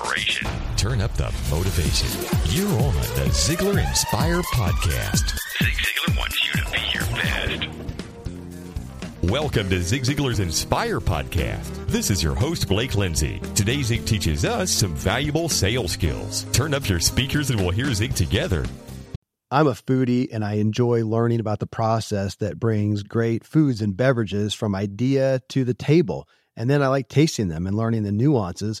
inspiration. Turn up the motivation. You're on the Ziglar Inspire Podcast. Zig Ziglar wants you to be your best. Welcome to Zig Ziglar's Inspire Podcast. This is your host, Blake Lindsay. Today, Zig teaches us some valuable sales skills. Turn up your speakers and we'll hear Zig together. I'm a foodie and I enjoy learning about the process that brings great foods and beverages from idea to the table. And then I like tasting them and learning the nuances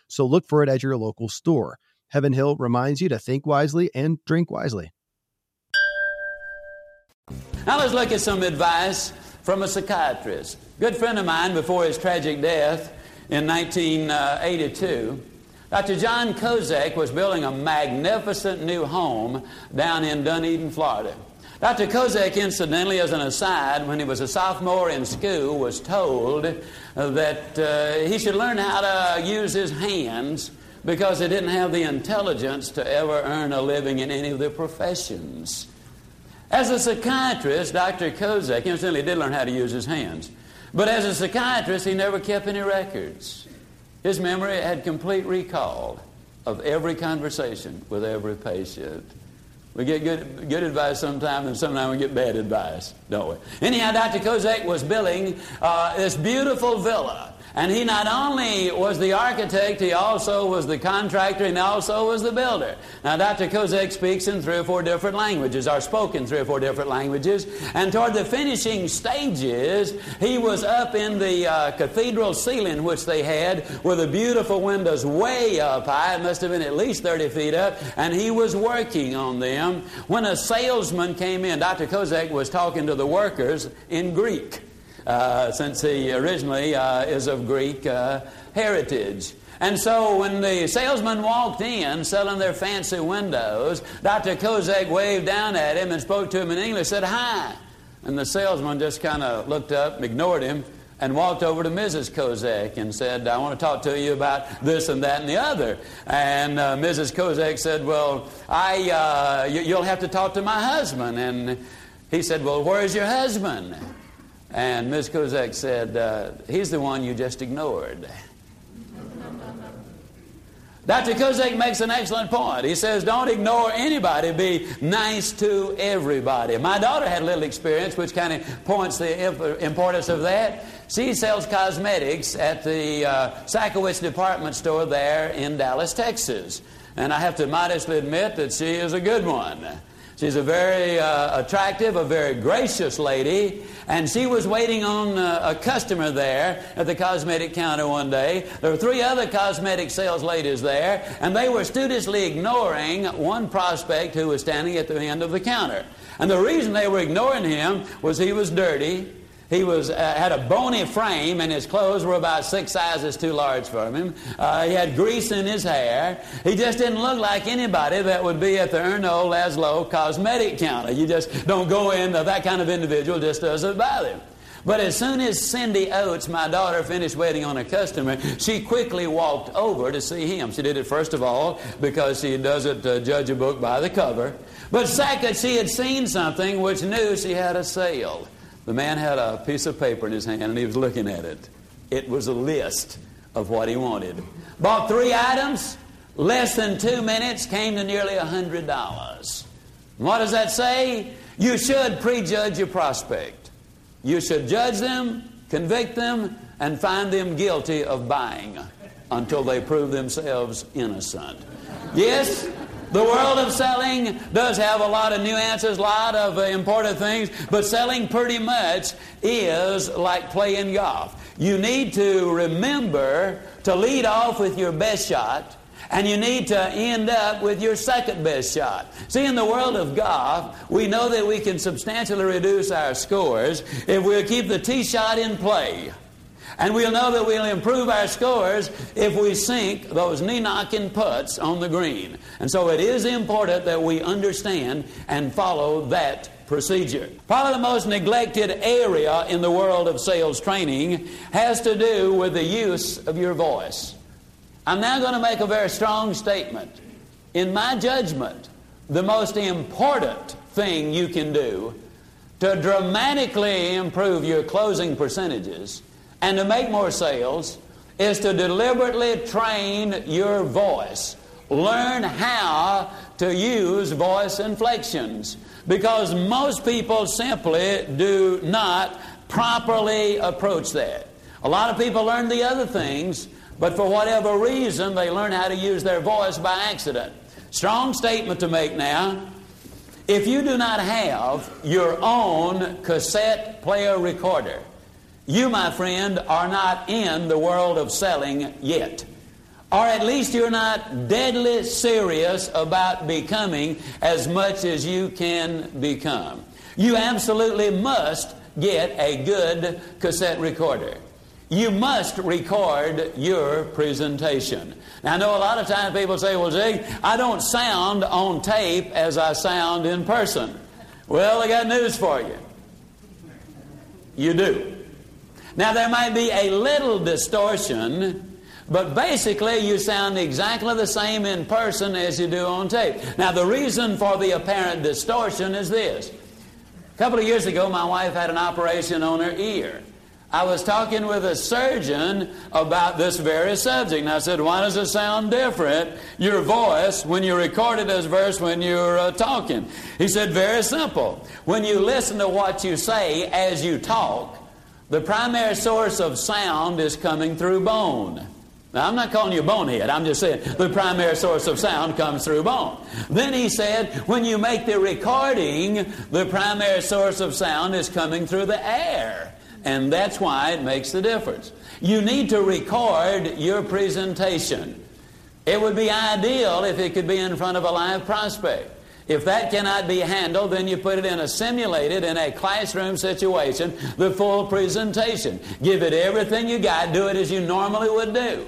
So look for it at your local store. Heaven Hill reminds you to think wisely and drink wisely. Now let's look at some advice from a psychiatrist. Good friend of mine before his tragic death in 1982. Dr. John Kozak was building a magnificent new home down in Dunedin, Florida. Dr. Kozak, incidentally, as an aside, when he was a sophomore in school, was told that uh, he should learn how to use his hands because he didn't have the intelligence to ever earn a living in any of the professions. As a psychiatrist, Dr. Kozak incidentally did learn how to use his hands. But as a psychiatrist, he never kept any records. His memory had complete recall of every conversation with every patient. We get good, good advice sometimes, and sometimes we get bad advice, don't we? Anyhow, Dr. Kozak was building uh, this beautiful villa and he not only was the architect, he also was the contractor and also was the builder. Now, Dr. Kozak speaks in three or four different languages, or spoke in three or four different languages. And toward the finishing stages, he was up in the uh, cathedral ceiling, which they had, with the beautiful windows way up high. It must have been at least 30 feet up. And he was working on them when a salesman came in. Dr. Kozak was talking to the workers in Greek uh, since he originally uh, is of Greek uh, heritage. And so when the salesman walked in selling their fancy windows, Dr. Kozak waved down at him and spoke to him in English, said, Hi. And the salesman just kind of looked up, ignored him, and walked over to Mrs. Kozak and said, I want to talk to you about this and that and the other. And uh, Mrs. Kozak said, Well, I, uh, you'll have to talk to my husband. And he said, Well, where's your husband? And Ms. Kozak said, uh, He's the one you just ignored. Dr. Kozak makes an excellent point. He says, Don't ignore anybody, be nice to everybody. My daughter had a little experience which kind of points the importance of that. She sells cosmetics at the uh, Sakowitz department store there in Dallas, Texas. And I have to modestly admit that she is a good one. She's a very uh, attractive, a very gracious lady, and she was waiting on uh, a customer there at the cosmetic counter one day. There were three other cosmetic sales ladies there, and they were studiously ignoring one prospect who was standing at the end of the counter. And the reason they were ignoring him was he was dirty, he was, uh, had a bony frame, and his clothes were about six sizes too large for him. Uh, he had grease in his hair. He just didn't look like anybody that would be at the Erno Laszlo cosmetic counter. You just don't go in, that kind of individual just doesn't bother him. But as soon as Cindy Oates, my daughter, finished waiting on a customer, she quickly walked over to see him. She did it, first of all, because she doesn't uh, judge a book by the cover. But second, she had seen something which knew she had a sale. The man had a piece of paper in his hand and he was looking at it. It was a list of what he wanted. Bought three items, less than two minutes, came to nearly a $100. What does that say? You should prejudge your prospect. You should judge them, convict them, and find them guilty of buying until they prove themselves innocent. Yes, the world of selling does have a lot of nuances, a lot of uh, important things, but selling pretty much is like playing golf. you need to remember to lead off with your best shot and you need to end up with your second best shot. See, in the world of golf, we know that we can substantially reduce our scores if we'll keep the tee shot in play. And we'll know that we'll improve our scores if we sink those knee knocking putts on the green. And so it is important that we understand and follow that procedure. Probably the most neglected area in the world of sales training has to do with the use of your voice. I'm now going to make a very strong statement. In my judgment, the most important thing you can do to dramatically improve your closing percentages and to make more sales is to deliberately train your voice. Learn how to use voice inflections because most people simply do not properly approach that. A lot of people learn the other things, but for whatever reason, they learn how to use their voice by accident. Strong statement to make now. If you do not have your own cassette player recorder, you, my friend, are not in the world of selling yet. Or at least you're not deadly serious about becoming as much as you can become. You absolutely must get a good cassette recorder. You must record your presentation. Now, I know a lot of times people say, well, Zig, I don't sound on tape as I sound in person. Well, I got news for you. You do. Now, there might be a little distortion, but basically you sound exactly the same in person as you do on tape. Now, the reason for the apparent distortion is this. A couple of years ago, my wife had an operation on her ear. I was talking with a surgeon about this very subject, and I said, Why does it sound different, your voice, when you record it as verse when you're uh, talking? He said, Very simple. When you listen to what you say as you talk, the primary source of sound is coming through bone. Now, I'm not calling you a bonehead. I'm just saying the primary source of sound comes through bone. Then he said, when you make the recording, the primary source of sound is coming through the air. And that's why it makes the difference. You need to record your presentation. It would be ideal if it could be in front of a live prospect. If that cannot be handled, then you put it in a simulated, in a classroom situation, the full presentation. Give it everything you got, do it as you normally would do.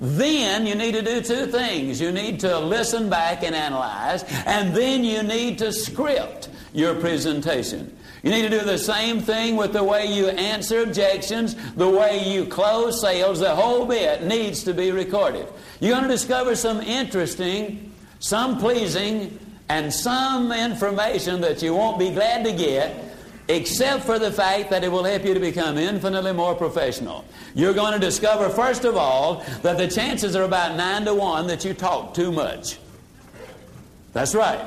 Then you need to do two things. You need to listen back and analyze, and then you need to script your presentation. You need to do the same thing with the way you answer objections, the way you close sales. The whole bit needs to be recorded. You're going to discover some interesting, some pleasing, and some information that you won't be glad to get except for the fact that it will help you to become infinitely more professional. You're going to discover, first of all, that the chances are about 9 to 1 that you talk too much. That's right.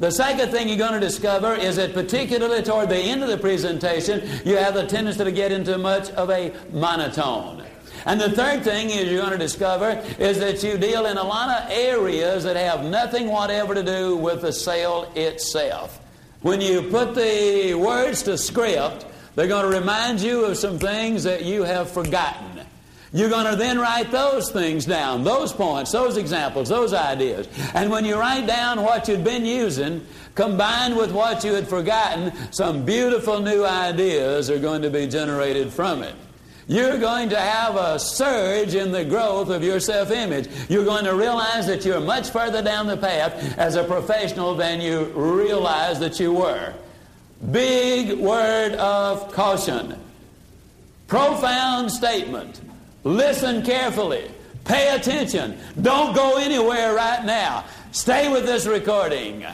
The second thing you're going to discover is that, particularly toward the end of the presentation, you have the tendency to get into much of a monotone. And the third thing is you're going to discover is that you deal in a lot of areas that have nothing whatever to do with the sale itself. When you put the words to script, they're going to remind you of some things that you have forgotten. You're going to then write those things down, those points, those examples, those ideas. And when you write down what you'd been using, combined with what you had forgotten, some beautiful new ideas are going to be generated from it. You're going to have a surge in the growth of your self image. You're going to realize that you're much further down the path as a professional than you realized that you were. Big word of caution. Profound statement. Listen carefully. Pay attention. Don't go anywhere right now. Stay with this recording.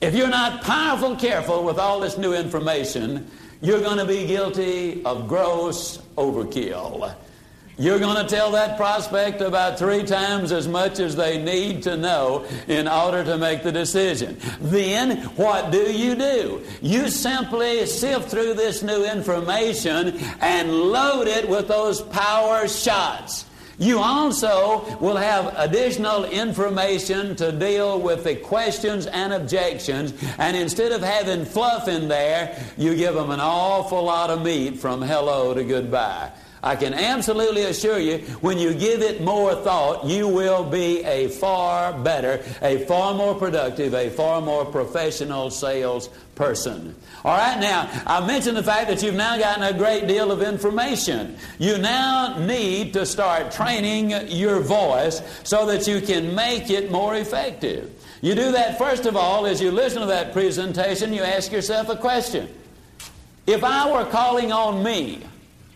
If you're not powerful careful with all this new information, you're going to be guilty of gross overkill. You're going to tell that prospect about three times as much as they need to know in order to make the decision. Then, what do you do? You simply sift through this new information and load it with those power shots. You also will have additional information to deal with the questions and objections, and instead of having fluff in there, you give them an awful lot of meat from hello to goodbye. I can absolutely assure you, when you give it more thought, you will be a far better, a far more productive, a far more professional sales person. All right, now, I mentioned the fact that you've now gotten a great deal of information. You now need to start training your voice so that you can make it more effective. You do that, first of all, as you listen to that presentation, you ask yourself a question. If I were calling on me,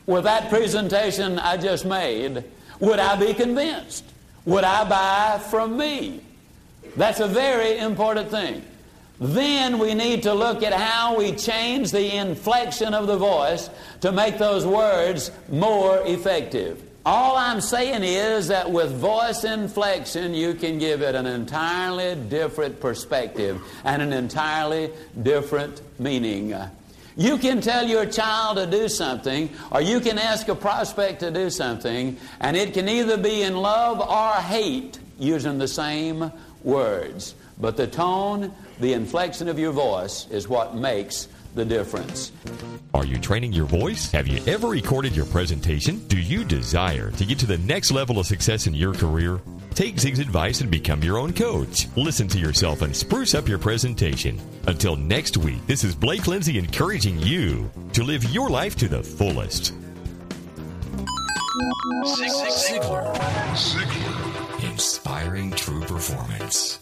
with that presentation I just made, would I be convinced? Would I buy from me? That's a very important thing. Then we need to look at how we change the inflection of the voice to make those words more effective. All I'm saying is that with voice inflection, you can give it an entirely different perspective and an entirely different meaning. You can tell your child to do something, or you can ask a prospect to do something, and it can either be in love or hate using the same words. But the tone, the inflection of your voice is what makes the difference. Are you training your voice? Have you ever recorded your presentation? Do you desire to get to the next level of success in your career? Take Zig's advice and become your own coach. Listen to yourself and spruce up your presentation. Until next week, this is Blake Lindsay encouraging you to live your life to the fullest. Zig Ziglar. Ziglar. Inspiring true performance.